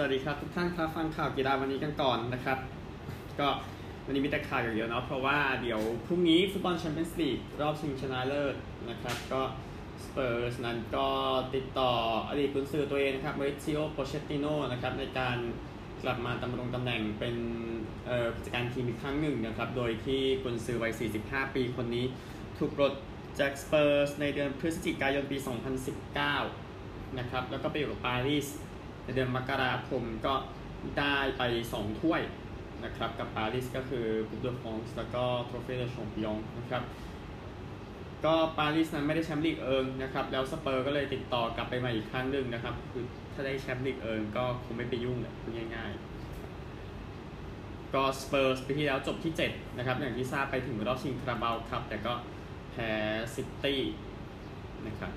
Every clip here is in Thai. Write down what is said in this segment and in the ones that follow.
สวัสดีครับทุกท่านครับฟังข่าวกีฬาวันนี้กันก่อนนะครับ ก็วันนี้มีแต่ข่าวอย่างเดียวเนาะเพราะว่าเดี๋ยวพรุ่งนี้ฟุตบอลแชมเปี้ยนส์ลีกรอบชิงชนะเลิศนะครับ ก็สเปอร์สนั้นก็ติดต่ออดีตกุนซือตัวเองนะครับเมาริซิโอโปเชตติโนนะครับในการกลับมาดำรงตำแหน่งเป็นผู้จัดการทีมอีกครั้งหนึ่งนะครับ โดยที่กุนซือวัย 45 ปีคนนี้ถูกปลดจากสเปอร์สในเดือนพฤศจิกายนปี 2019 นะครับแล้วก็ไปอยู่กับปารีส ในเดือนมกราคมก็ได้ไป 2 ถ้วยนะครับกับปารีสก็คือคูปเดอฟรองซ์แล้วก็โทรเฟ่เดส์ชองปิยงส์นะครับก็ปารีสนั้นไม่ได้แชมป์ลีกเอิงนะครับแล้วสเปอร์ก็เลยติดต่อกลับไปใหม่อีกครั้งหนึ่งนะครับคือถ้าได้แชมป์ลีกเอิงก็คงไม่ไปยุ่งเลยพูดง่ายๆ ก็สเปอร์สปีที่แล้วจบที่ 7 นะครับ อย่างที่ทราบไปถึงรอบชิงคาราบาวคัพ แต่ก็แพ้ซิตี้นะครับ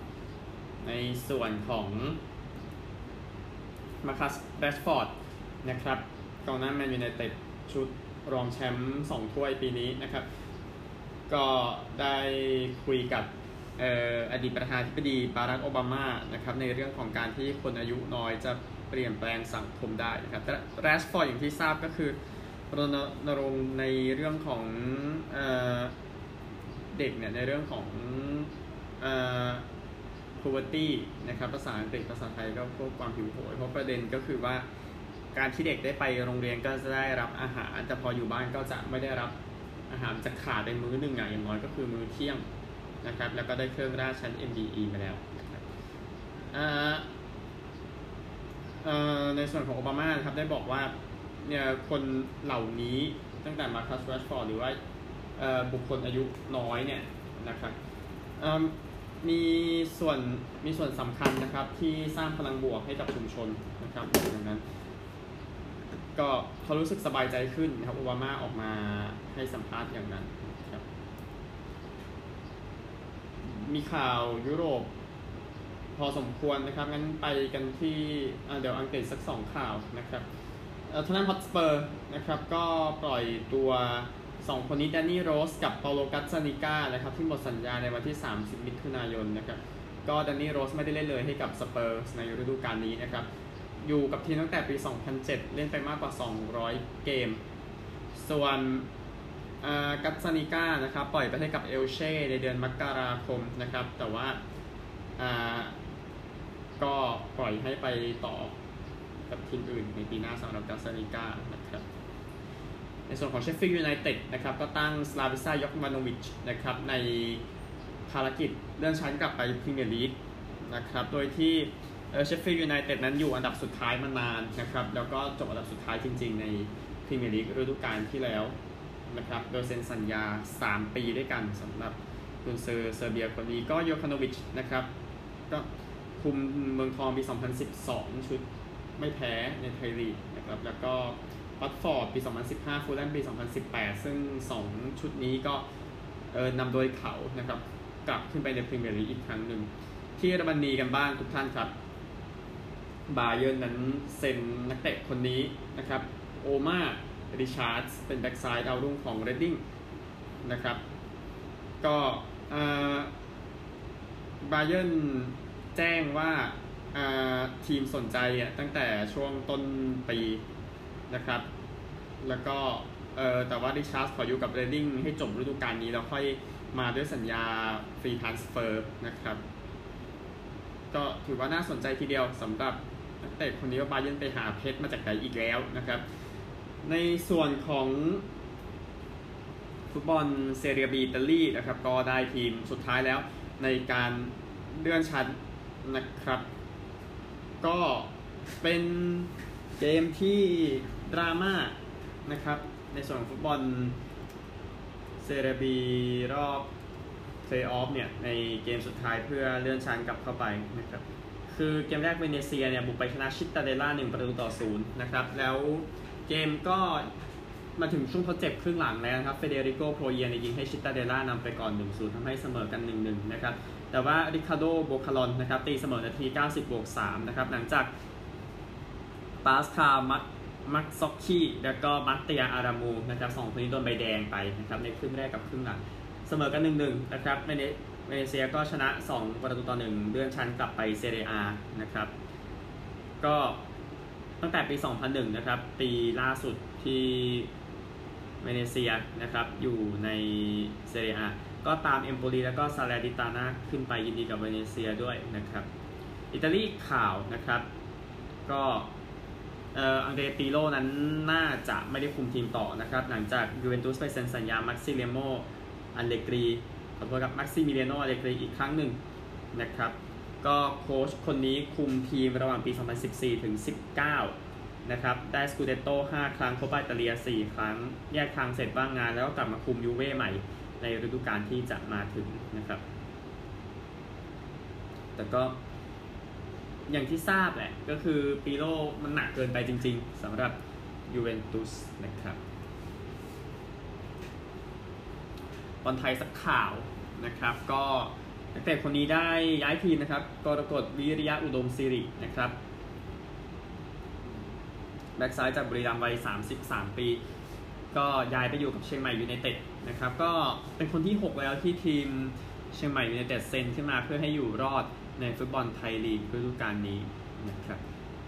ในส่วนของ มาร์คัสแรชฟอร์ดนะครับกองหน้าแมนยูไนเต็ดชุดรองแชมป์สองถ้วยปีนี้นะครับ ก็ได้คุยกับอดีตประธานาธิบดีบารักโอบามานะครับในเรื่องของการที่คนอายุน้อยจะเปลี่ยนแปลงสังคมได้นะครับแต่แรชฟอร์ดอย่างที่ทราบก็คือรณรงค์ในเรื่องของเเด็กเนี่ยในเรื่องของ poverty นะครับภาษาอังกฤษภาษาไทยก็พวกความหิวโหยเพราะประเด็นก็คือว่าการที่เด็กได้ไปโรงเรียนก็จะได้รับอาหาร แต่พออยู่บ้านก็จะไม่ได้รับอาหารจะขาดไปมื้อหนึ่งอย่างน้อยก็คือมื้อเที่ยงนะครับ แล้วก็ได้เครื่องราชชั้น MBE มาแล้วนะครับในส่วนของโอบามาครับได้บอกว่าเนี่ยคนเหล่านี้ตั้งแต่มาคัสแรชฟอร์ดหรือว่าบุคคลอายุน้อยเนี่ยนะครับ มีส่วนมีส่วนสำคัญนะครับที่สร้างพลังบวกให้กับชุมชนนะครับดังนั้น ก็เขารู้สึกสบายใจขึ้นนะครับโอบามาออกมาให้สัมภาษณ์อย่างนั้นครับมีข่าวยุโรปพอสมควรนะครับ งั้นไปกันที่เดี๋ยวอังกฤษสักสองข่าวนะครับท็อตแนมฮอตสเปอร์นะครับก็ปล่อยตัว สองคนนี้แดนนี่โรสกับเปาโลกัสซานิก้านะครับที่หมดสัญญาในวันที่ 30 มิถุนายนนะครับก็แดนนี่โรสไม่ได้เล่นเลยให้กับสเปอร์ในฤดูกาลนี้นะครับอยู่กับทีมตั้งแต่ปี 2007 เล่นไปมากกว่า 200 เกม ส่วนกัตซานิก้านะครับปล่อยไปให้กับเอลเช่ในเดือนมกราคมนะครับแต่ว่าก็ปล่อยให้ไปต่อกับทีมอื่นในปีหน้าสำหรับกัตซานิก้านะครับ ในส่วนของเชฟฟิลด์ยูไนเต็ดนะครับก็ตั้งสลาวิซาโยคาโนวิชนะครับในภารกิจเลื่อนชั้นกลับไปพรีเมียร์ลีกนะครับโดยที่เชฟฟิลด์ยูไนเต็ดนั้นอยู่อันดับสุดท้ายมานานนะครับแล้วก็จบอันดับสุดท้ายจริง ๆ ในพรีเมียร์ลีกฤดูกาลที่แล้วนะครับโดยเซ็นสัญญา 3 ปีด้วยกันสำหรับคุณเซอร์เซอร์เบียคนนี้ก็โยคาโนวิชนะครับก็คุมเมืองทองปี 2012 ชุดไม่แพ้ในไทยลีกนะครับแล้วก็ วัตฟอร์ดปี 2015 ฟูลแลมปี 2018 ซึ่ง 2 ชุดนี้ก็เออนำโดยเขานะครับ กลับขึ้นไปในพรีเมียร์ลีกอีกครั้งหนึ่ง ที่เยอรมนีกันบ้างทุกท่านครับ บาเยิร์นนั้นเซ็นนักเตะคนนี้นะครับ โอมาร์ริชาร์ดส์เป็นแบ็กซ้ายดาวรุ่งของเรดดิ้งนะครับ ก็บาเยิร์นแจ้งว่าทีมสนใจตั้งแต่ช่วงต้นปี นะครับ แล้วก็เออแต่ว่าริชาร์ดส์ขออยู่กับเรดดิ้งให้จบฤดูกาลนี้แล้วค่อยมาด้วยสัญญาฟรีทรานสเฟอร์นะครับ ก็ถือว่าน่าสนใจทีเดียวสำหรับนักเตะคนนี้ว่าบาเยนไปหาเพชรมาจากไหนอีกแล้วนะครับ ในส่วนของฟุตบอลเซเรียบีอิตาลีนะครับ ก็ได้ทีมสุดท้ายแล้วในการเลื่อนชั้นนะครับ ก็เป็นเกมที่ ดราม่านะครับ ในส่วนของฟุตบอลเซเรบีรอบเพลย์ออฟเนี่ย ในเกมสุดท้ายเพื่อเลื่อนชั้นกลับเข้าไปนะครับ คือเกมแรกเวเนเซียเนี่ยบุกไปชนะชิตาเดล่าหนึ่งประตูต่อศูนย์นะครับ แล้วเกมก็มาถึงช่วงทดเจ็บครึ่งหลังแล้วนะครับ เฟเดริโกโปรยายิงให้ชิตาเดล่านำไปก่อน 1-0ทำให้เสมอกัน 1-1 นะครับ แต่ว่าริคคาร์โดบอคคาลอนนะครับตีเสมอนาที 90บวก3นะครับ หลังจากปาสคามัก มัซซ็อกคีแล้วก็มัตเตียอารามูนะครับสองคนนี้โดนใบแดงไปนะครับในครึ่งแรกกับครึ่งหลังเสมอกันหนึ่งหนึ่งนะครับเวเนเซียก็ชนะ 2 ประตูต่อหนึ่งเลื่อนชั้นกลับไปเซเรียนะครับ ก็ตั้งแต่ปี 2001 นะครับ ปีล่าสุดที่เวเนเซียนะครับอยู่ในเซเรียก็ตามเอมโปลีแล้วก็ซาเลร์นิตานาขึ้นไปยินดีกับเวเนเซียด้วยนะครับ อิตาลีข่าวนะครับ ก็ อ่ออันเดรียปีร์โลนั้นน่าจะไม่ได้คุมทีมต่อนะครับ หลังจากยูเวนตุสไปเซ็นสัญญามักซิเลโมอันเลกรีขอโทษครับมัสซิมิเลียโนอัลเลกรีอีกครั้งหนึ่งนะครับก็โค้ชคนนี้คุมทีมระหว่างปี 2014 ถึง 19 นะครับ ได้สกูเดโต้5ครั้งโคปาอิตาเลีย 4 ครั้ง แยกทางเสร็จว่างงาน แล้วก็กลับมาคุมยูเว่ใหม่ ในฤดูกาลที่จะมาถึงนะครับ แต่ก็ อย่างที่ทราบแหละ ก็คือปีร์โลมันหนักเกินไปจริง ๆสำหรับยูเวนตุสนะครับบอลไทยสักข่าวนะครับ ก็นักเตะคนนี้ได้ย้ายทีมนะครับกรกฎวิริยะอุดมศิรินะครับแบ็กซ้ายจากบุรีรัมย์วัย 33 ปี ก็ย้ายไปอยู่กับเชียงใหม่ยูไนเต็ดนะครับ ก็เป็นคนที่ 6 แล้วที่ทีมเชียงใหม่ยูไนเต็ดเซ็นขึ้นมาเพื่อให้อยู่รอด ในฟุตบอลไทยลีกฤดูกาลนี้นะครับ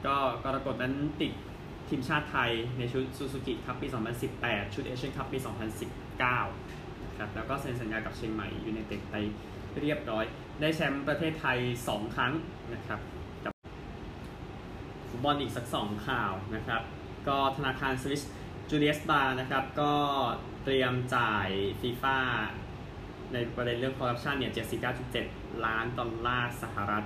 ก็กรกฎนั้นติดทีมชาติไทยในชุดซูซูกิคัพปี 2018 ชุดเอเชียนคัพปี 2019นะครับแล้วก็เซ็นสัญญากับเชียงใหม่ยูไนเต็ดไปเรียบร้อย ได้แชมป์ประเทศไทย 2 ครั้งนะครับกับฟุตบอลอีกสัก 2 ข่าวนะครับ ก็ธนาคารสวิสจูเลียสบาร์นะครับ ก็เตรียมจ่ายฟีฟ่า ในประเด็นเรื่องคอร์รัปชันเนี่ย 79.7 ล้านดอลลาร์สหรัฐ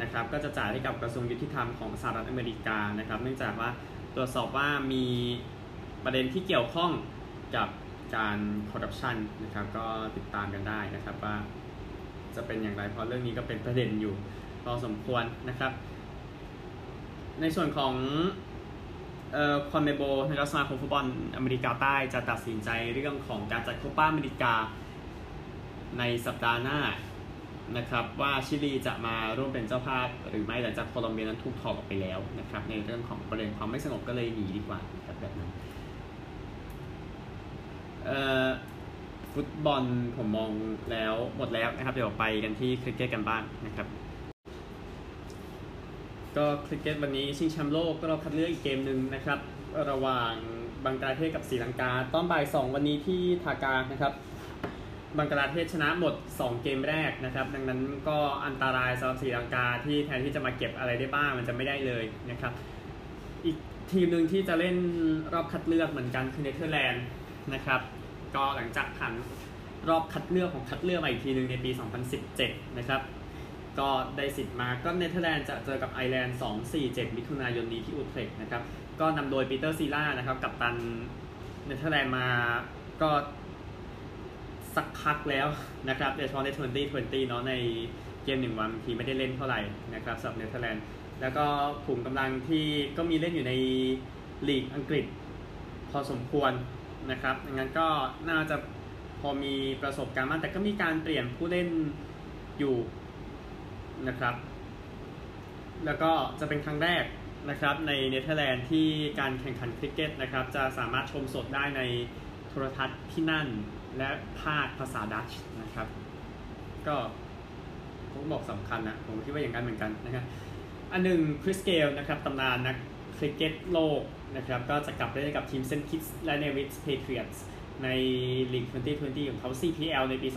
นะครับก็จะจ่ายให้กับกระทรวงยุติธรรมของสหรัฐอเมริกานะครับ เนื่องจากว่าตรวจสอบว่ามีประเด็นที่เกี่ยวข้องกับการคอร์รัปชันนะครับ ก็ติดตามกันได้นะครับว่าจะเป็นอย่างไรเพราะเรื่องนี้ก็เป็นประเด็นอยู่พอสมควรนะครับ ในส่วนของเอ่อคอนเมบอลนะครับสมาคมฟุตบอลอเมริกาใต้จะตัดสินใจเรื่องของการจัดโคปาอเมริกา ในสัปดาห์หน้านะครับว่าชิลีจะมาร่วมเป็นเจ้าภาพหรือไม่หลังจากโคลอมเบียนั้นถูกถอดออกไปแล้วนะครับในเรื่องของประเด็นความไม่สงบก็เลยหนีดีกว่านะครับแบบนั้นเอ่อฟุตบอลผมมองแล้วหมดแล้วนะครับ เดี๋ยวไปกันที่คริกเก็ตกันบ้างนะครับ ก็คริกเก็ตวันนี้ชิงแชมป์โลกก็เราคัดเลือกอีกเกมหนึ่งนะครับ ระหว่างบังกลาเทศกับศรีลังกาตอนบ่ายสองวันนี้ที่ทากานะครับ บังกลาเทศชนะหมด 2 เกมแรกนะครับ ดังนั้นก็อันตรายสำหรับศรีลังกาที่แทนที่จะมาเก็บอะไรได้บ้างมันจะไม่ได้เลยนะครับ อีกทีมหนึ่งที่จะเล่นรอบคัดเลือกเหมือนกันคือเนเธอร์แลนด์นะครับ ก็หลังจากผ่านรอบคัดเลือกของคัดเลือกมาอีกทีหนึ่งในปี 2017 นะครับ ก็ได้สิทธิ์มาก็เนเธอร์แลนด์จะเจอกับไอร์แลนด์ 2-4-7 มิถุนายนนี้ที่อูเทรคต์นะครับ ก็นำโดยปีเตอร์ซีลาร์นะครับ กัปตันเนเธอร์แลนด์มาก็ สักพักแล้วนะครับโดยเฉพาะใน 2020 เนาะในเกมหนึ่งวันทีไม่ได้เล่นเท่าไหร่นะครับสำหรับเนเธอร์แลนด์แล้วก็ขุมกำลังที่ก็มีเล่นอยู่ในลีกอังกฤษพอสมควรนะครับดังนั้นก็น่าจะพอมีประสบการณ์มากแต่ก็มีการเปลี่ยนผู้เล่นอยู่นะครับ แล้วก็จะเป็นครั้งแรกนะครับในเนเธอร์แลนด์ที่การแข่งขันคริกเก็ตนะครับจะสามารถชมสดได้ในโทรทัศน์ที่นั่น และภาคภาษาดัตช์นะครับ ก็ผมบอกสำคัญนะผมคิดว่าอย่างนั้นเหมือนกันนะครับอันหนึ่งคริสเกลนะครับตำนานนักคริกเก็ตโลกนะครับ ก็จะกลับไปเล่นกับทีมเซนต์คิตส์และเนวิส Patriots ในลีก 2020 ของเขา CPL ในปี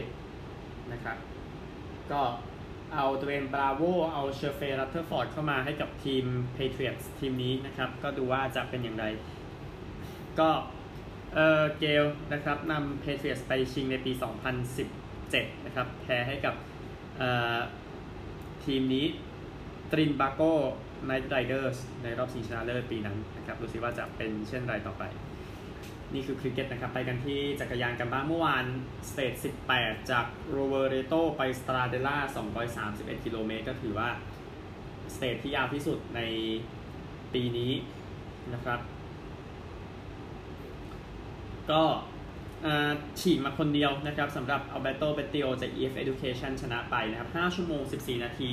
2021 นะครับ ก็เอาตัวเองบราโวเอาเชอร์เฟนรัทเธอร์ฟอร์ดเข้ามาให้กับทีม Patriots ทีมนี้นะครับ ก็ดูว่าจะเป็นอย่างไร ก็ เออเกลนะครับนำ Patriots ไปชิงในปี 2017 นะครับแพ้ให้กับทีมนี้ตรินบาโก้ไนท์ไรเดอร์สในรอบชิงชนะเลิศปีนั้นนะครับดูสิว่าจะเป็นเช่นไรต่อไป นี่คือคริกเก็ตนะครับ ไปกันที่จักรยานกันบ้างเมื่อวาน stage 18 จากโรเวเรโตไปสตราเดล่า231 กิโลเมตร ก็ถือว่า stage ที่ยาวที่สุดในปีนี้นะครับ ก็ฉีกมาคนเดียวนะครับสำหรับอัลแบร์โตเบตติออลจาก EF Education ชนะไปนะครับ 5 ชั่วโมง 14 นาที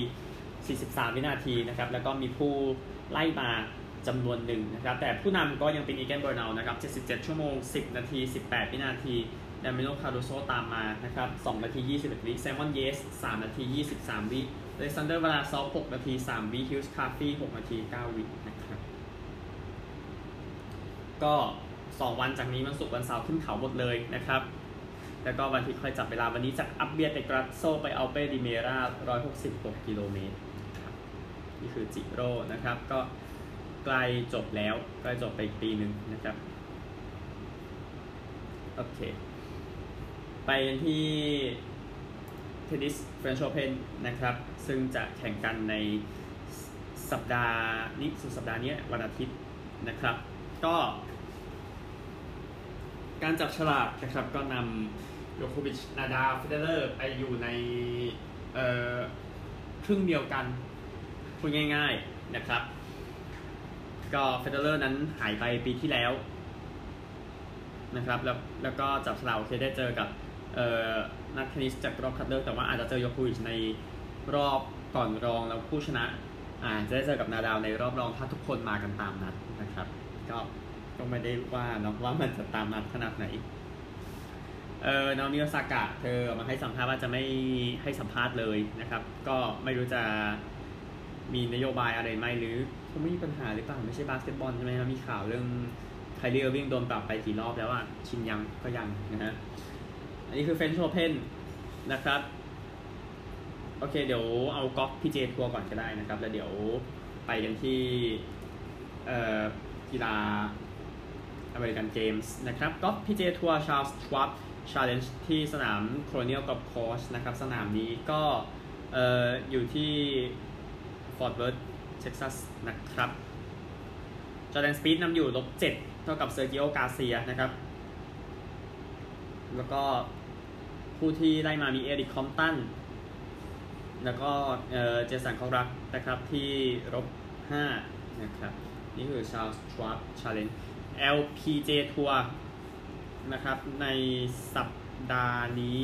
43 วินาทีนะครับ แล้วก็มีผู้ไล่มาจำนวนหนึ่งนะครับ แต่ผู้นำก็ยังเป็นอีแกนเบอร์นาลนะครับ 77 ชั่วโมง 10 นาที 18 วินาทีดามิอาโนคารูโซตามมานะครับ 2 นาที 21 วิ ไซมอนเยตส์ 3 นาที 23 วิ อเล็กซานเดอร์วลาซอฟ6นาที 3 วิฮิวจ์คาร์ธี6นาที 9 วินะครับ ก็ 2 วันจากนี้วันศุกร์วันเสาร์ขึ้นเขาหมดเลยนะครับ แล้วก็วันอาทิตย์ค่อยจับเวลาวันนี้จากอับเบียเตกราสโซไปอัลเปดิเมรา166 กิโลเมตรนี่คือจิโร่นะครับ ก็ใกล้จบแล้วใกล้จบไปอีกปีหนึ่งนะครับ โอเค ไปที่เทนนิสเฟรนช์โอเพนนะครับ ซึ่งจะแข่งกันในสัปดาห์นี้สุดสัปดาห์นี้วันอาทิตย์นะครับ ก็ การจับฉลากนะครับก็นำโยโควิชนาดาลเฟเดอเรอร์ไปอยู่ในเอ่อครึ่งเดียวกันพูดง่ายๆนะครับ ก็เฟเดอเรอร์นั้นหายไปปีที่แล้วนะครับแล้วแล้วก็จับฉลากโอเคได้เจอกับเอ่อนักเทนนิสจากรอบคัดเลือกแต่ว่าอาจจะเจอโยโควิชในรอบก่อนรองแล้วผู้ชนะอาจจะได้เจอกับนาดาลในรอบรองถ้าทุกคนมากันตามนัดนะครับ ก็ ก็ไม่ได้ว่าเนาะว่ามันจะตามนัดขนาดไหน เออนามิโอซากะ เธอมาให้สัมภาษณ์ว่าจะไม่ให้สัมภาษณ์เลยนะครับ ก็ไม่รู้จะมีนโยบายอะไรไหมหรือคงไม่มีปัญหาหรือเปล่าไม่ใช่บาสเกตบอลใช่ไหมครับมีข่าวเรื่องไครีเออร์วิงโดนปรับไปกี่รอบแล้วอะชินยังก็ยังนะฮะอันนี้คือเฟรนช์โอเพนนะครับ โอเค เดี๋ยวเอากอล์ฟ PGA ทัวร์ก่อนก็ได้นะครับ แล้วเดี๋ยวไปกันที่เอ่อกีฬา American Games นะครับกอล์ฟ PGA ทัวร์ชาร์ลส์ชวับ Challenge ที่สนามโคโลเนียลกอล์สนะครับ สนามนี้ก็เอ่ออยู่ที่ฟอร์ตเวิร์ธเท็กซัสนะครับจอร์แดนสปีธนำอยู่ลบเจ็ดเท่ากับเซอร์จิโอการ์เซียนะครับ แล้วก็ผู้ที่ได้มามีเอริกคอมตัน แล้วก็เจสันโคแครกนะครับที่ลบ5นะครับ นี่คือชาลส์ชาร์ Challenge LPGA ทัวร์นะครับ ในสัปดาห์นี้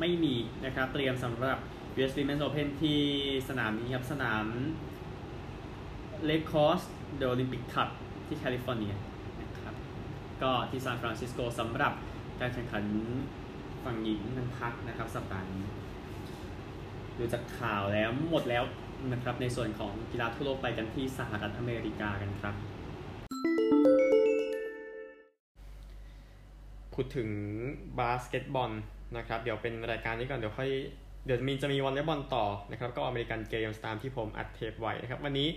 ไม่มีนะครับ เตรียมสำหรับ US Women's Open ที่สนามนี้ครับ สนาม Lake Course The Olympic Club ที่แคลิฟอร์เนียนะครับ ก็ที่ซานฟรานซิสโกสำหรับการแข่งขันฝั่งหญิงนั้นพักนะครับสัปดาห์นี้ดูจากข่าวแล้วหมดแล้วนะครับ ในส่วนของกีฬาทั่วโลกไปกันที่สหรัฐอเมริกากันครับ พูดถึงบาสเกตบอลนะครับ เดี๋ยวเป็นรายการนี้ก่อน เดี๋ยวค่อย เดี๋ยวมีจะมีวอลเลย์บอลต่อนะครับ ก็ American Games ตามที่ผมอัดเทปไว้นะครับ วันนี้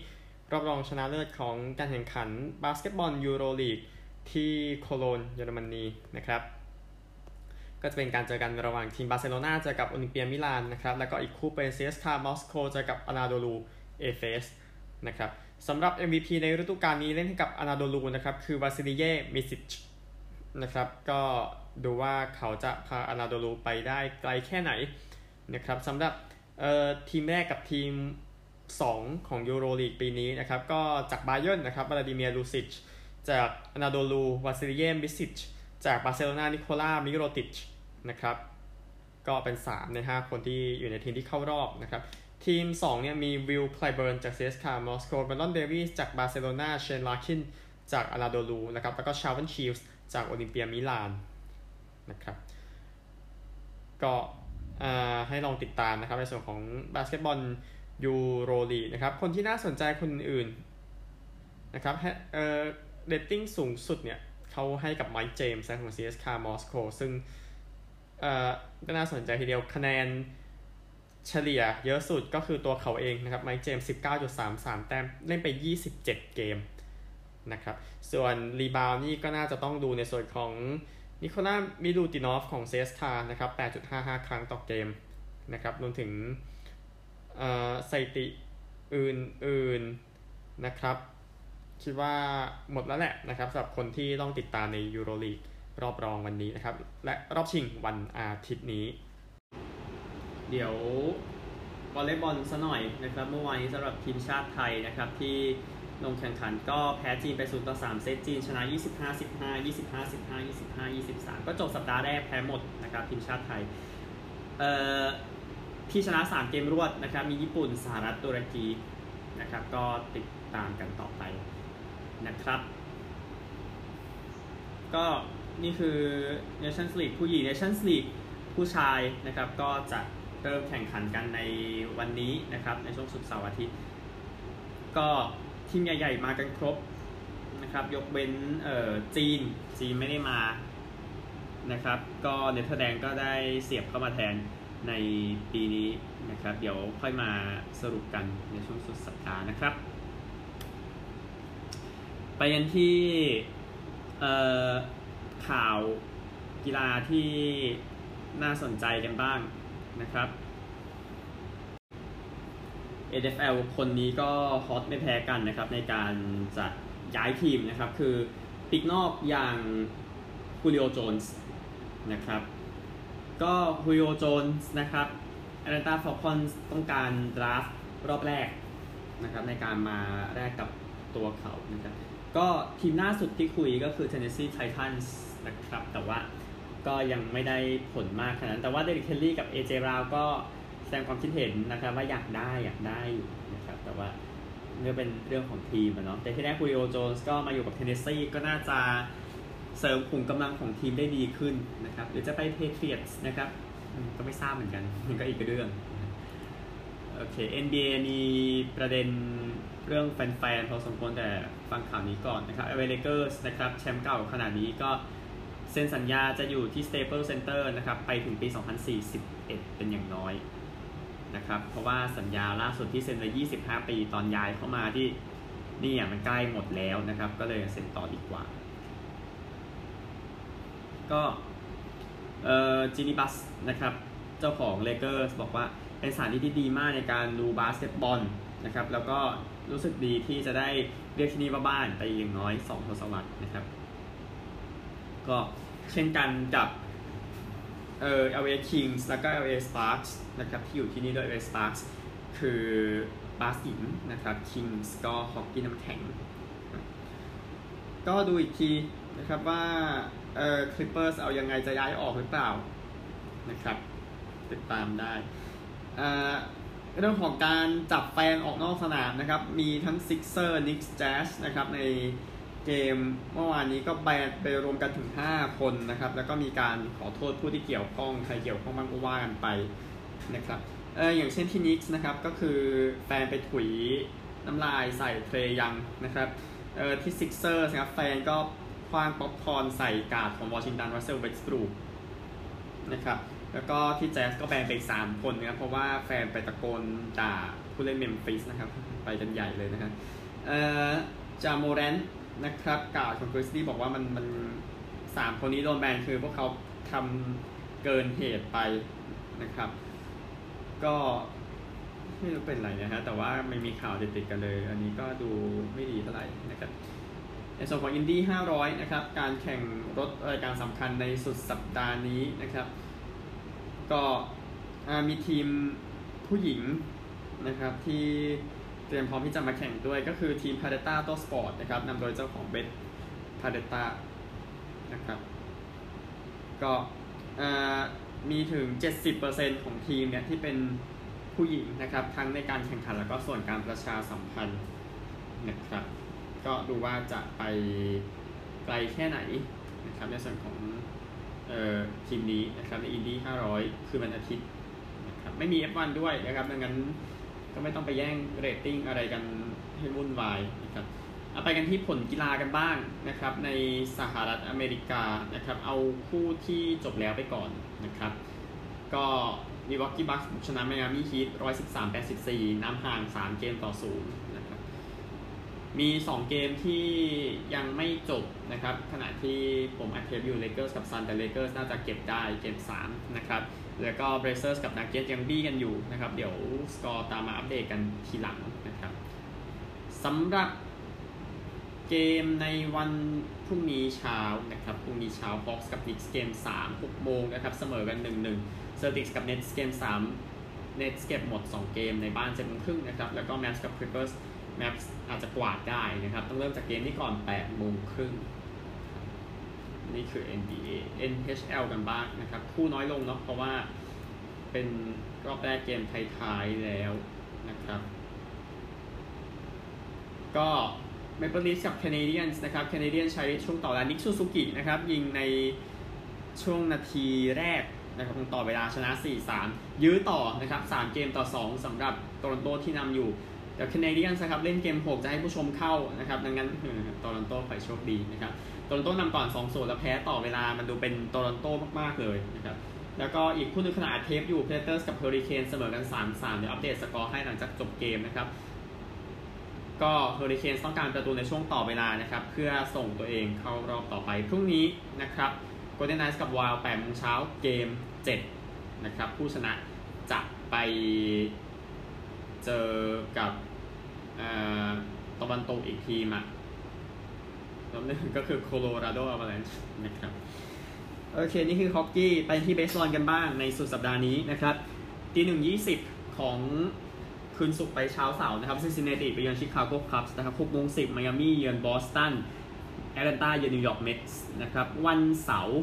รอบรองชนะเลิศของการแข่งขันบาสเกตบอลยูโรลีกที่โคโลนเยอรมนีนะครับ ก็จะเป็นการเจอกันระหว่างทีมบาร์เซโลนาเจอกับโอลิมเปียมิลานนะครับ แล้วก็อีกคู่เป็น CSKA มอสโกเจอกับอนาโดลูเอเฟสนะครับสำหรับ MVP ในฤดูกาลนี้เล่นให้กับอนาโดลูนะครับ คือวาซิลิเยมิซิช นะครับ ก็ดูว่าเขาจะพาอนาโดลูไปได้ไกลแค่ไหนนะครับสำหรับทีมแรกกับทีม 2 ของยูโรลีกปีนี้นะครับก็จากบาเยิร์นนะครับวลาดิเมียร์ลูซิชจากอานาโดลูวาซิลิเยมิซิชจากบาร์เซโลนานิโคล่ามิโรติชนะครับก็เป็น 3 ใน 5 คนที่อยู่ในทีมที่เข้ารอบนะครับทีม 2 เนี่ยมีวิลไคลเบิร์นจาก CSKA มอสโกแบรนดอนเดวีส์จากบาร์เซโลนาเชนลาคินจากอนาโดลูนะครับแล้วก็ชาวอนชิลด์ส จากโอลิมเปียมิลานนะครับ ก็ให้ลองติดตามนะครับในส่วนของบาสเกตบอลยูโรลีกนะครับ คนที่น่าสนใจคนอื่นนะครับเอ่อเรตติ้งสูงสุดเนี่ยเขาให้กับไมค์เจมส์ของ CSKA มอสโกซึ่งเอ่อก็น่าสนใจทีเดียวคะแนนเฉลี่ยเยอะสุดก็คือตัวเขาเองนะครับไมค์เจมส์19.33 แต้มเล่นไป 27 เกม นะครับ ส่วน rebound นี่ก็น่าจะต้องดูในส่วนของนิโคลามิลูตินอฟของเซสคานะครับ 8.55 ครั้งต่อเกมนะครับ รวมถึงสถิติอื่นๆนะครับ คิดว่าหมดแล้วแหละนะครับสำหรับคนที่ต้องติดตามในยูโรลีกรอบรองวันนี้นะครับ และรอบชิงวันอาทิตย์นี้ เดี๋ยววอลเลย์บอลซะหน่อยนะครับ เมื่อวานนี้สำหรับทีมชาติไทยนะครับที่ ลงแข่งขันก็แพ้จีนไป0ต่อ3เซตจีนชนะ 25 15 25 15 25 23 ก็จบสัปดาห์แรกแพ้หมดนะครับทีมชาติไทยเอ่อที่ชนะ 3 เกมรวดนะครับมีญี่ปุ่นสหรัฐตุรกีนะครับก็ติดตามกันต่อไปนะครับ ก็นี่คือ Nations League ผู้หญิง Nations League ผู้ชายนะครับก็จะเริ่มแข่งขันกันในวันนี้นะครับในช่วงสุดเสาร์อาทิตย์ก็ ทีมใหญ่ ๆ มากันครบนะครับ ยกเว้นเอ่อจีนจีนไม่ได้มานะครับ ก็เนเธอร์แลนด์ก็ได้เสียบเข้ามาแทนในปีนี้นะครับ เดี๋ยวค่อยมาสรุปกันในช่วงสุดสัปดาห์นะครับ ไปกันที่ข่าวกีฬาที่น่าสนใจกันบ้างนะครับ NFL คนนี้ก็ฮอตไม่แพ้กันนะครับ ในการจะย้ายทีมนะครับ คือปีกนอกอย่างจูลิโอโจนส์นะครับก็จูลิโอโจนส์นะครับแอตแลนตาฟอลคอนส์ต้องการ draft รอบแรกนะครับในการมาแลกกับตัวเขานะครับก็ทีมล่าสุดที่คุยก็คือ Tennessee Titans นะครับ แต่ว่าก็ยังไม่ได้ผลมากขนาดนั้น แต่ว่าเดอร์ริกเฮนรี่กับ AJ Brown ก็ แสดงความคิดเห็นนะครับ ว่าอยากได้อยากได้อยู่นะครับ แต่ว่าเนี่ยเป็นเรื่องของทีมเนาะแต่ถ้าแลกจูลิโอโจนส์ก็มาอยู่กับเทนเนสซีก็น่าจะเสริมขุมกำลังของทีมได้ดีขึ้นนะครับ หรือจะไปแพทริออตส์นะครับก็ไม่ทราบเหมือนกันมันก็อีกเรื่องโอเค NBA มีประเด็นเรื่องแฟนๆพอสมควรแต่ฟังข่าวนี้ก่อนนะครับแอลเอเลเกอร์สนะครับแชมป์เก่าขณะนี้ก็เซ็นสัญญาจะอยู่ที่ Staples Center นะครับ ไปถึงปี 2041 เป็นอย่างน้อย นะครับเพราะว่าสัญญาล่าสุดที่เซ็นไว้25 ปีตอนย้ายเข้ามาที่นี่อะมันใกล้หมดแล้วนะครับ ก็เลยเซ็นต่อดีกว่า ก็เอ่อจีนี่บัสนะครับ เจ้าของเลเกอร์สบอกว่าเป็นสถานที่ที่ดีมากในการดูบาสเกตบอลนะครับ แล้วก็รู้สึกดีที่จะได้เรียกที่นี่ว่าบ้านไปอย่างน้อย 2 ทศวรรษนะครับ ก็เช่นกันกับ เอ่อ LA Kings แล้วก็ LA Sparks นะครับที่อยู่ที่นี่ด้วย LA Sparks คือบาสหินนะครับ Kings ก็ฮอกกี้น้ำแข็ง ก็ดูอีกทีนะครับว่าเอ่อ Clippers เอายังไงจะย้ายออกหรือเปล่านะครับ ติดตามได้อ่าเรื่องของการจับแฟนออกนอกสนามนะครับ มีทั้ง Sixer Knicks Jazz นะครับใน เกมเมื่อวานนี้ก็แบนไปรวมกันถึง 5 คนนะครับ แล้วก็มีการขอโทษผู้ที่เกี่ยวข้อง ใครเกี่ยวข้องบ้างก็ว่ากันไปนะครับเอออย่างเช่นที่นิกส์นะครับ ก็คือแฟนไปถุยน้ำลายใส่เทรยังนะครับเออที่ซิกเซอร์นะครับแฟนก็ขว้างป๊อปคอร์นใส่การ์ดของวอชิงตันรัสเซลเวสต์บรูกนะครับแล้วก็ที่แจ๊สก็แบนไปสามคนนะครับเพราะว่าแฟนไปตะโกนด่าผู้เล่นเมมฟิสนะครับ ไปกันใหญ่เลยนะครับเอ่อจาโมแรนต์ นะครับกล่าวของกริซลีส์บอกว่ามันมันสามคนนี้โดนแบนคือพวกเขาทำเกินเหตุไปนะครับ ก็ไม่รู้เป็นไรนะฮะแต่ว่ามันมีข่าวติดๆกันเลย อันนี้ก็ดูไม่ดีเท่าไหร่นะครับในส่วนของอินดี้500 นะครับ การแข่งรถรายการสำคัญในสุดสัปดาห์นี้นะครับ ก็มีทีมผู้หญิงนะครับที่ เตรียมพร้อมที่จะมาแข่งด้วยก็คือทีมพาเดต้าโตสปอร์ตนะครับนำโดยเจ้าของเบสพาเดต้านะครับก็มีถึง 70%ของทีมเนี่ยที่เป็นผู้หญิงนะครับ ทั้งในการแข่งขันแล้วก็ส่วนการประชาสัมพันธ์นะครับ ก็ดูว่าจะไปไกลแค่ไหนนะครับในส่วนของทีมนี้นะครับในอินดี้500 คือวันอาทิตย์นะครับไม่มี F1 ด้วยนะครับ ดังนั้น ก็ไม่ต้องไปแย่งเรตติ้งอะไรกันให้วุ่นวายนะครับเอาไปกันที่ผลกีฬากันบ้างนะครับ ในสหรัฐอเมริกานะครับ เอาคู่ที่จบแล้วไปก่อนนะครับ ก็มิลวอกกีบัคส์ชนะไมอามี่ฮีท113-84 นำห่าง 3 เกมต่อ0มี 2 เกมที่ยังไม่จบนะครับ ขณะที่ผมอัดเทปอยู่เลเกอร์สกับซันส์แต่เลเกอร์สน่าจะเก็บได้เกม 3 นะครับ แล้วก็เบลเซอร์สกับนักเก็ตส์ยังบี้กันอยู่นะครับ เดี๋ยวสกอร์ตามมาอัปเดตกันทีหลังนะครับสำหรับเกมในวันพรุ่งนี้เช้านะครับ พรุ่งนี้เช้าฮอกส์กับนิกส์เกม3 6โมงนะครับ เสมอกัน 1-1เซอร์ติกส์กับเน t ส์เกม3เน t ส์เก็บหมด 2 เกมในบ้านเจ็ดโมงครึ่งนะครับ แล้วก็แมฟส์กับคลิปเปอร์สแมฟส์อาจจะกวาดได้นะครับ ต้องเริ่มจากเกมที่ก่อน8โมงครึ่ง นี่คือ NBA NHL กันบ้างนะครับ คู่น้อยลงเนาะเพราะว่าเป็นรอบแรกเกมท้ายๆแล้วนะครับ ก็เมเปิลลีฟส์กับแคนาเดียนส์นะครับแคนาเดียนส์ใช้ช่วงต่อเวลานิคซูซูกินะครับยิงในช่วงนาทีแรกนะครับต่อเวลาชนะ 4-3 ยื้อต่อนะครับ 3 เกมต่อ 2สำหรับโตลอนโตที่นำอยู่แต่แคนาเดียนนะครับเล่นเกม 6 จะให้ผู้ชมเข้านะครับ ดังนั้นโตลอนโตไปโชคดีนะครับ โตลอนโตนำก่อน2 0แล้วแพ้ต่อเวลามันดูเป็นโตลอนโตมาก ๆ เลยนะครับ แล้วก็อีกคู่นึงขนาดเทปอยู่ Predators กับ Hurricanes เสมอกัน 3-3 เดี๋ยวอัปเดตสกอร์ให้หลังจากจบเกมนะครับ ก็ Hurricanes ต้องการประตูในช่วงต่อเวลานะครับ เพื่อส่งตัวเองเข้ารอบต่อไปพรุ่งนี้นะครับ Golden Knights กับ Wild 8โมงเช้าเกม 7 นะครับ ผู้ชนะจะไปเจอกับตะวันตกอีกทีมอะ ล้วนึงก็คือโคโลราโดอ v ว l ลนช์นะครับโอเค นี่คือฮอกกี้ไปที่เบสบอลกันบ้างในสุดสัปดาห์นี้นะครับตีหนึ่งยี่สิบของคืนศุกร์ไปเช้าเสาร์นะครับซินซินเนติไปเยือนชิคาโก Cubs นะครับหกโมงสิบไมอามี่เยือนบอสตันแอตแลนตาเยือนนิวยอร์ก Mets นะครับวันเสาร์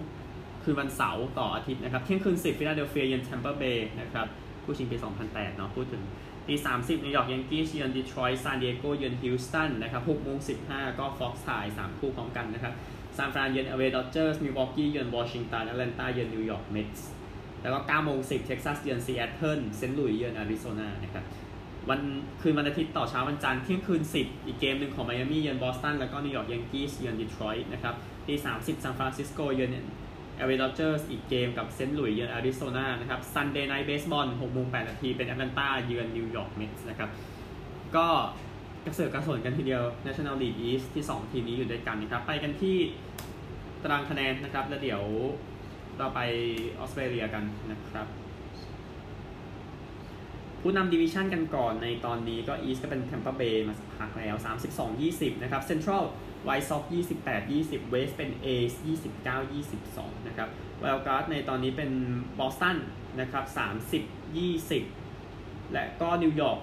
คืนวันเสาร์ต่ออาทิตย์นะครับเที่ยงคืนสิบฟิลาเดลเฟียเยือน Tampa Bay นะครับผู้ชิงปี 2008 เนาะพูดถึง ตีสามสิบนิวยอร์ก Yankees เยือนดีทรอยต์ซานดิเอโกเยือนฮิวสตันนะครับหกโมงสิบห้าก็ Fox ถ่ายสามคู่พร้อมกันนะครับซานฟรานเยือน LA Dodgers มิลวอกีเยือนวอชิงตันแอตแลนตาเยือนนิวยอร์ก Mets แล้วก็9โมง10 เท็กซัสเยือนซีแอตเทิลเซนต์หลุยส์เยือนอาริโซนานะครับวันคืนวันอาทิตย์ต่อเช้าวันจันทร์เที่ยงคืน 10 อีกเกมหนึ่งของไมอามี่เยือนบอสตันแล้วก็นิวยอร์ก Yankees เยือนดีทรอยต์นะครับตี3 10 ซานฟรานซิสโกเยือน LA Dodgers อีกเกมกับเซนต์หลุยส์เยือนอาริโซนานะครับ Sunday Night Baseball 6โมง8นาทีเป็นแอตแลนตาเยือนนิวยอร์ก Mets นะครับ ก็กระเสือกกระสนกันทีเดียว National League East ที่ 2 ทีมนี้อยู่ด้วยกันนะครับ ไปกันที่ตารางคะแนนนะครับ แล้วเดี๋ยวเราไปออสเตรเลียกันนะครับผู้นำ division กันก่อนในตอนนี้ก็อีสก็เป็นแ a มเปอร์เบย์มาสักพักแล้ว 32-20 นะครับ Central White Sox 28-20 เวสเป็นเอส29-22 นะครับ wild card ในตอนนี้เป็นบอสตันนะครับ30-20 และก็นิวยอร์ก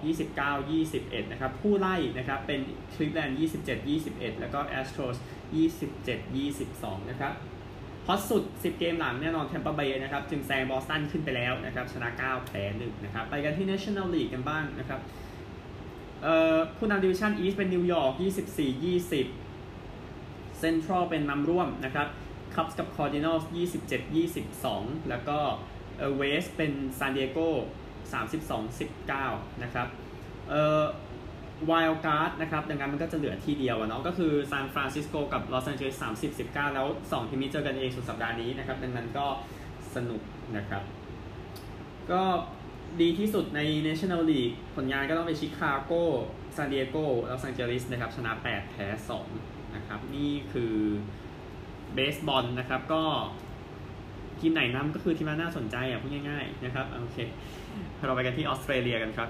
29-21 นะครับ ผู้ไล่นะครับเป็นคลีฟแลนด์27-21 แล้วก็ Astros 27-22 นะครับhot สุด 10 เกมหลังแน่นอน Tampa Bay นะครับ จึงแซงบอสตันขึ้นไปแล้วนะครับ ชนะ 9 แพ้1นะครับ ไปกันที่ National League กันบ้างนะครับเอ่อผู้นำ division East เป็นนิวยอร์ก24-20 เซ็นทรัลเป็นนำร่วมนะครับ Cubs กับ Cardinals 27-22 แล้วก็เอ่อ West เป็นซานดิเอโก32-19 นะครับเอ่อ wild card นะครับดังนั้นมันก็จะเหลือที่เดียวเนาะก็คือซานฟรานซิสโกกับลอสแอนเจลิสสามสิบสิบเก้าแล้วสองทีมนี้เจอกันเองสุดสัปดาห์นี้นะครับ ดังนั้นก็สนุกนะครับ ก็ดีที่สุดใน National League ผลงานก็ต้องไปชิคาโกซานดิเอโกลอสแอนเจลิสนะครับ ชนะ 8 แพ้ 2 นะครับ นี่คือเบสบอลนะครับ ก็ทีมไหนนำก็คือทีมน่าสนใจอะพูดง่ายๆนะครับโอเค เราไปกันที่ออสเตรเลียกันครับ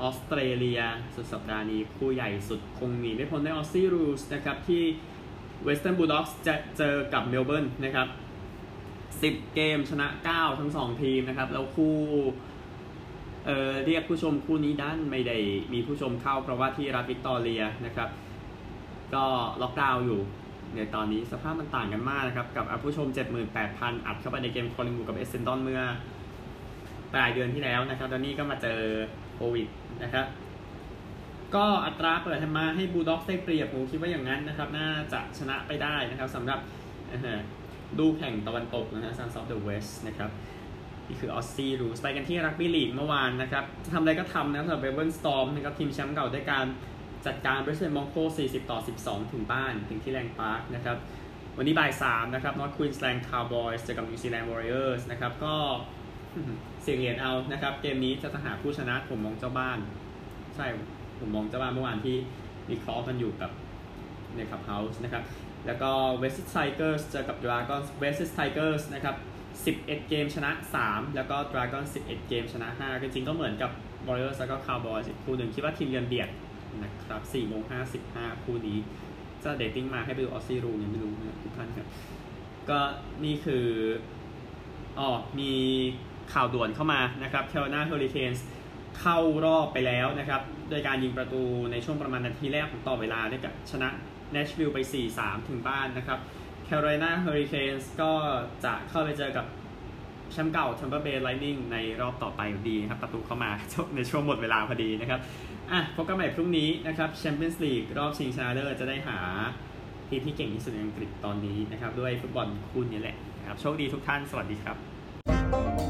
ออสเตรเลียสุดสัปดาห์นี้คู่ใหญ่สุดคงหนีไม่พ้นใน Aussie Rules นะครับที่ Western Bulldogs จะเจอกับเมลเบิร์นนะครับ 10 เกมชนะ 9 ทั้ง 2 ทีมนะครับ แล้วคู่ เอ่อเรียกผู้ชมคู่นี้ด้านไม่ได้มีผู้ชมเข้าเพราะว่าที่รัฐวิกตอเรียนะครับ ก็ล็อกดาวน์อยู่ในตอนนี้สภาพมันต่างกันมากนะครับกับผู้ชม 78,000 อัดเข้าไปในเกม Collingwood กับ Essendon เมื่อปลายเดือนที่แล้วนะครับตอนนี้ก็มาเจอโควิดนะครับก็อัตราเปิดมาให้ Bulldogs ได้เปรียบผมคิดว่าอย่างนั้นนะครับ น่าจะชนะไปได้นะครับสำหรับดูแข่งตะวันตกนะฮะ Sons of the West นะครับ นี่คือ Aussie Rules ไปกันที่รักบี้ลีกเมื่อวานนะครับทำอะไรก็ทำนะสำหรับเมลเบิร์น Storm นะครับทีมแชมป์เก่าด้วยการจัดการบริสเบน Broncos 40 ต่อ 12 ถึงบ้านถึงที่ Lang Park นะครับวันนี้บ่าย3นะครับ North Queensland Cowboys เจอกับนิวซีแลนด์ Warriors นะครับก็เสี่ยงเหรียญเอานะครับ เกมนี้จะหาผู้ชนะผมมองเจ้าบ้าน ใช่ผมมองเจ้าบ้านเมื่อวานที่มีคอกันอยู่กับในคับเฮาส์นะครับแล้วก็เวสต์ไทเกอร์สเจอกับดราก้อนเวสต์ไทเกอร์สนะครับ 11 เกมชนะ 3 แล้วก็ดราก้อน11 เกมชนะ 5 จริงๆก็เหมือนกับบอลเลอร์แล้วก็คาวบอยส์คู่หนึ่งคิดว่าทีมเยือนเบียดนะครับ4โมง55 คู่นี้ จะเดตติ้งมาให้ไปดูออสซี่รูยังไม่รู้นะทุกท่านครับก็นี่คืออ๋อมีข่าวด่วนเข้ามานะครับแคโรไลนา Hurricanes เข้ารอบไปแล้วนะครับ โดยการยิงประตูในช่วงประมาณนาทีแรกของต่อเวลาได้กับชนะแนชวิลล์ไป 4-3 ถึงบ้านนะครับ แคโรไลนา Hurricanes ก็จะเข้าไปเจอกับแชมป์เก่า Tampa Bay Lightning ในรอบต่อไปดีครับประตูเข้ามาในช่วงหมดเวลาพอดีนะครับอะพบกันใหม่พรุ่งนี้นะครับแชมเปี้ยนส์ลีกรอบชิงชนะเลิศจะได้หาทีมที่เก่งที่สุดในอังกฤษตอนนี้นะครับ ด้วยฟุตบอลคู่นี้แหละนะครับโชคดีทุกท่าน สวัสดีครับ